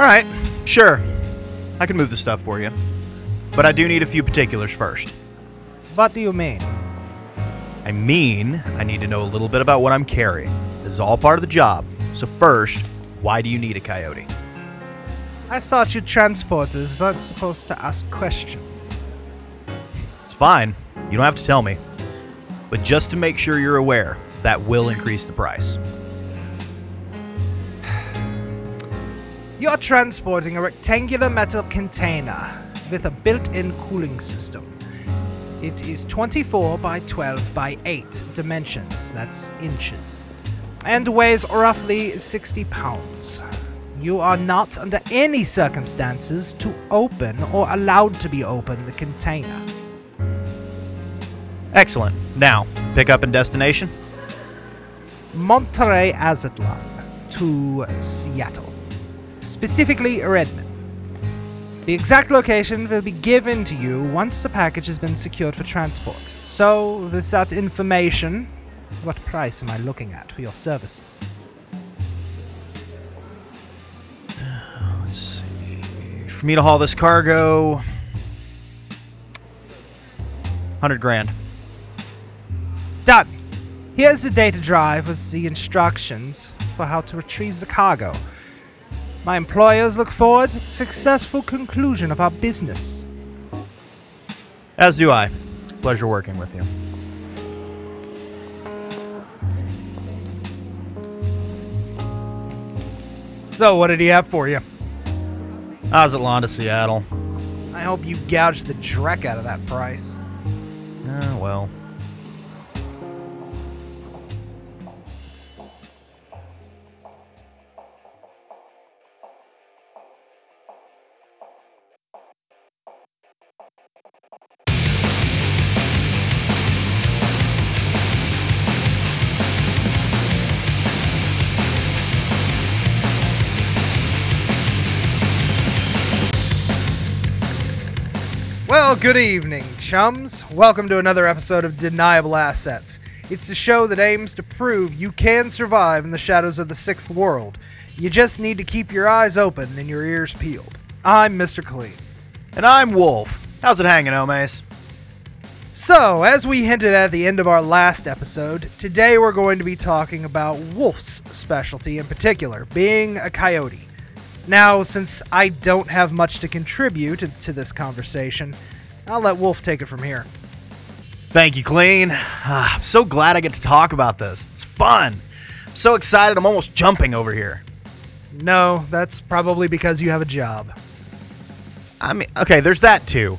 Alright, sure. I can move the stuff for you. But I do need a few particulars first. What do you mean? I mean, I need to know a little bit about what I'm carrying. This is all part of the job. So, first, why do you need a coyote? I thought you transporters weren't supposed to ask questions. It's fine. You don't have to tell me. But just to make sure you're aware, that will increase the price. You're transporting a rectangular metal container with a built in cooling system. It is 24 by 12 by 8 dimensions, that's inches, and weighs roughly 60 pounds. You are not, under any circumstances, to open or allowed to be open the container. Excellent. Now, pickup and destination? Monterey Azatlan to Seattle, specifically Redmond. The exact location will be given to you once the package has been secured for transport. So, with that information, what price am I looking at for your services? Let's see. For me to haul this cargo, 100 grand. Done! Here's the data drive with the instructions for how to retrieve the cargo. My employers look forward to the successful conclusion of our business. As do I. Pleasure working with you. So, what did he have for you? Azatlan to Seattle. I hope you gouged the dreck out of that price. Ah, well. Well, good evening, chums. Welcome to another episode of Deniable Assets. It's the show that aims to prove you can survive in the shadows of the sixth world. You just need to keep your eyes open and your ears peeled. I'm Mr. Clean. And I'm Wolf. How's it hanging, Omes? So, as we hinted at the end of our last episode, today we're going to be talking about Wolf's specialty in particular, being a coyote. Now, since I don't have much to contribute to, to this conversation, I'll let Wolf take it from here. Thank you, Clean. Ah, I'm so glad I get to talk about this. It's fun. I'm so excited, I'm almost jumping over here. No, that's probably because you have a job. I mean, okay, there's that too.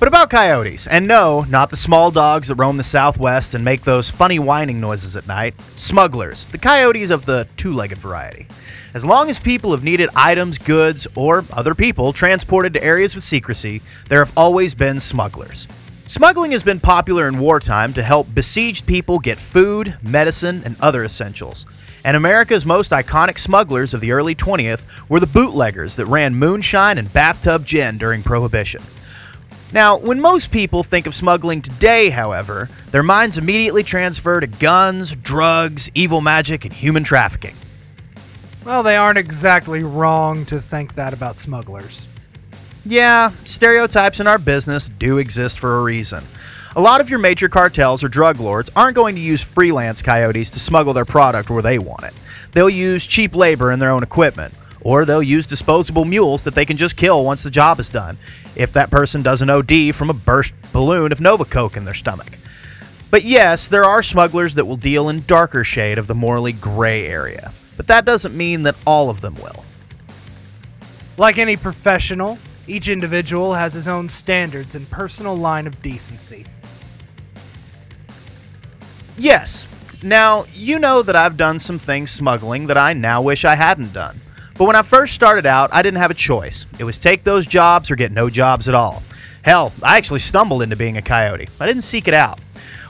But about coyotes, and no, not the small dogs that roam the southwest and make those funny whining noises at night. Smugglers, the coyotes of the two legged variety. As long as people have needed items, goods, or other people transported to areas with secrecy, there have always been smugglers. Smuggling has been popular in wartime to help besieged people get food, medicine, and other essentials. And America's most iconic smugglers of the early 20th were the bootleggers that ran moonshine and bathtub gin during Prohibition. Now, when most people think of smuggling today, however, their minds immediately transfer to guns, drugs, evil magic, and human trafficking. Well, they aren't exactly wrong to think that about smugglers. Yeah, stereotypes in our business do exist for a reason. A lot of your major cartels or drug lords aren't going to use freelance coyotes to smuggle their product where they want it. They'll use cheap labor and their own equipment, or they'll use disposable mules that they can just kill once the job is done, if that person doesn't OD from a burst balloon of Nova Coke in their stomach. But yes, there are smugglers that will deal in darker shade of the morally gray area, but that doesn't mean that all of them will. Like any professional, each individual has his own standards and personal line of decency. Yes. Now, you know that I've done some things smuggling that I now wish I hadn't done. But when I first started out, I didn't have a choice. It was take those jobs or get no jobs at all. Hell, I actually stumbled into being a coyote. I didn't seek it out.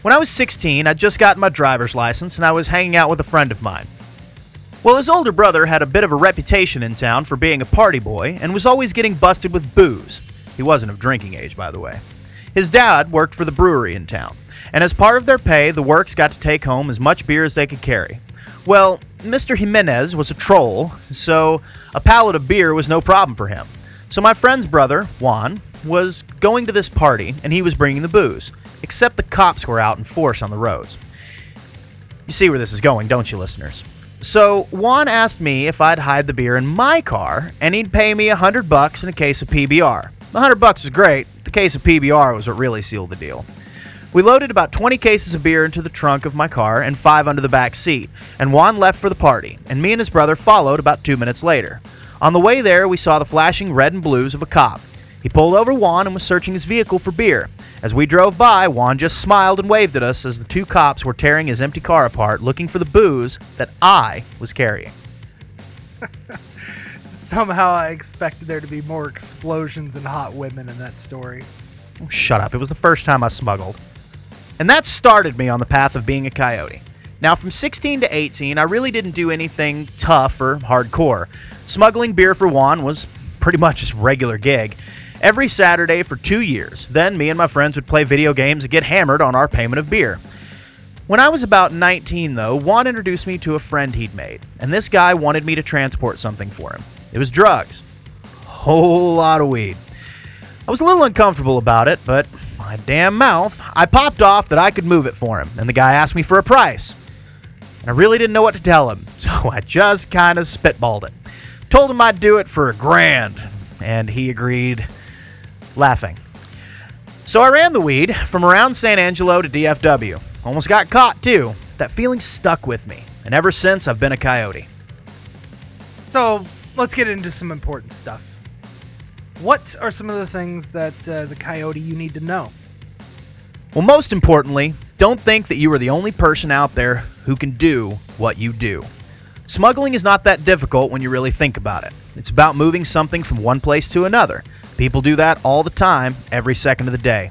When I was 16, I'd just gotten my driver's license and I was hanging out with a friend of mine. Well, his older brother had a bit of a reputation in town for being a party boy and was always getting busted with booze. He wasn't of drinking age, by the way. His dad worked for the brewery in town, and as part of their pay, the works got to take home as much beer as they could carry. Well, Mr. Jimenez was a troll, so a pallet of beer was no problem for him. So my friend's brother, Juan, was going to this party and he was bringing the booze, except the cops were out in force on the roads. You see where this is going, don't you, listeners? So Juan asked me if I'd hide the beer in my car and he'd pay me a hundred bucks in a case of PBR. The hundred bucks was great. The case of PBR was what really sealed the deal. We loaded about 20 cases of beer into the trunk of my car and five under the back seat, and Juan left for the party, and me and his brother followed about two minutes later. On the way there, we saw the flashing red and blues of a cop. He pulled over Juan and was searching his vehicle for beer. As we drove by, Juan just smiled and waved at us as the two cops were tearing his empty car apart, looking for the booze that I was carrying. Somehow I expected there to be more explosions and hot women in that story. Oh, shut up. It was the first time I smuggled. And that started me on the path of being a coyote. Now, from 16 to 18, I really didn't do anything tough or hardcore. Smuggling beer for Juan was pretty much just regular gig. Every Saturday for two years. Then me and my friends would play video games and get hammered on our payment of beer. When I was about 19, though, Juan introduced me to a friend he'd made, and this guy wanted me to transport something for him. It was drugs. Whole lot of weed. I was a little uncomfortable about it, but my damn mouth, I popped off that I could move it for him, and the guy asked me for a price. And I really didn't know what to tell him, so I just kind of spitballed it. Told him I'd do it for a grand, and he agreed, laughing. So I ran the weed from around San Angelo to DFW. Almost got caught, too. That feeling stuck with me, and ever since I've been a coyote. So let's get into some important stuff. What are some of the things that, uh, as a coyote, you need to know? Well, most importantly, don't think that you are the only person out there who can do what you do. Smuggling is not that difficult when you really think about it. It's about moving something from one place to another. People do that all the time, every second of the day.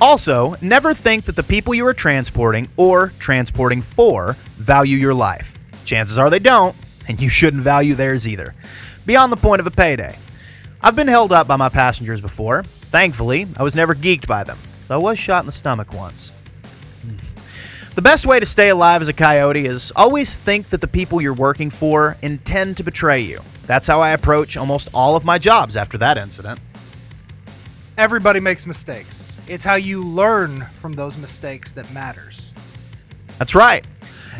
Also, never think that the people you are transporting or transporting for value your life. Chances are they don't, and you shouldn't value theirs either. Beyond the point of a payday. I've been held up by my passengers before. Thankfully, I was never geeked by them, I was shot in the stomach once. The best way to stay alive as a coyote is always think that the people you're working for intend to betray you. That's how I approach almost all of my jobs after that incident. Everybody makes mistakes. It's how you learn from those mistakes that matters. That's right.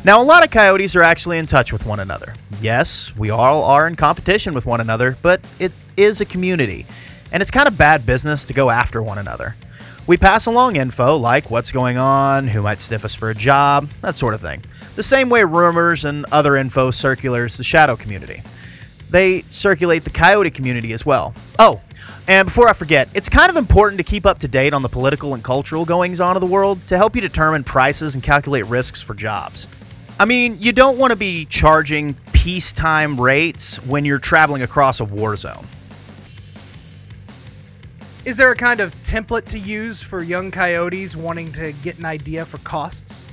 Now, a lot of coyotes are actually in touch with one another. Yes, we all are in competition with one another, but it is a community, and it's kind of bad business to go after one another. We pass along info like what's going on, who might stiff us for a job, that sort of thing. The same way rumors and other info circulars the shadow community. They circulate the coyote community as well. Oh, and before I forget, it's kind of important to keep up to date on the political and cultural goings on of the world to help you determine prices and calculate risks for jobs. I mean, you don't want to be charging peacetime rates when you're traveling across a war zone. Is there a kind of template to use for young coyotes wanting to get an idea for costs?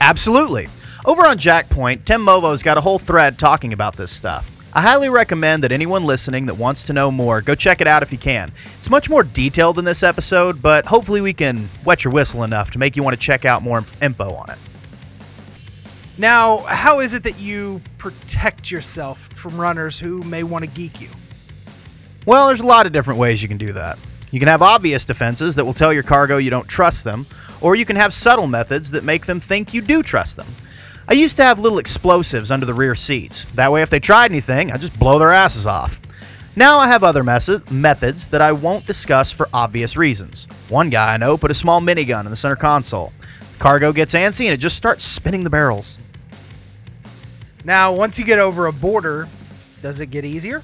Absolutely. Over on Jack Point, Tim Movo's got a whole thread talking about this stuff. I highly recommend that anyone listening that wants to know more go check it out if you can. It's much more detailed than this episode, but hopefully we can wet your whistle enough to make you want to check out more info on it. Now, how is it that you protect yourself from runners who may want to geek you? Well, there's a lot of different ways you can do that. You can have obvious defenses that will tell your cargo you don't trust them, or you can have subtle methods that make them think you do trust them. I used to have little explosives under the rear seats. That way, if they tried anything, I'd just blow their asses off. Now I have other methods that I won't discuss for obvious reasons. One guy I know put a small minigun in the center console. Cargo gets antsy and it just starts spinning the barrels. Now, once you get over a border, does it get easier?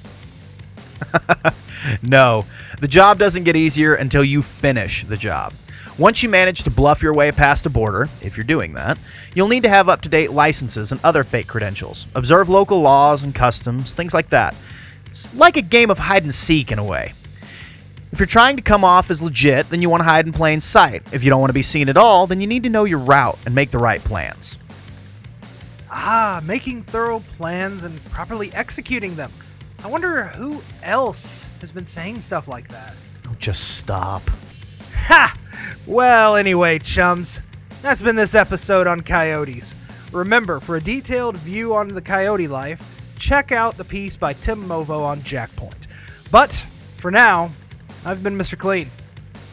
no, the job doesn't get easier until you finish the job. Once you manage to bluff your way past a border, if you're doing that, you'll need to have up to date licenses and other fake credentials. Observe local laws and customs, things like that. It's like a game of hide and seek in a way. If you're trying to come off as legit, then you want to hide in plain sight. If you don't want to be seen at all, then you need to know your route and make the right plans. Ah, making thorough plans and properly executing them. I wonder who else has been saying stuff like that. Oh, just stop. Ha! Well, anyway, chums, that's been this episode on coyotes. Remember, for a detailed view on the coyote life, check out the piece by Tim Movo on Jackpoint. But for now, I've been Mr. Clean,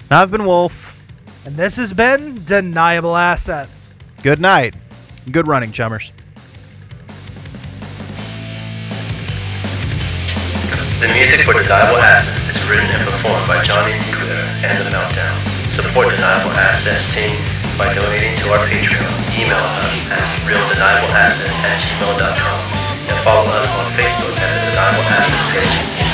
I've been Wolf. and this has been Deniable Assets. Good night. Good running, chummers. The music for Deniable Assets is written and performed by Johnny Nuclear and the Meltdowns. Support Deniable Assets team by donating to our Patreon. Email us at realdeniableassets at gmail.com and follow us on Facebook at the Deniable Assets page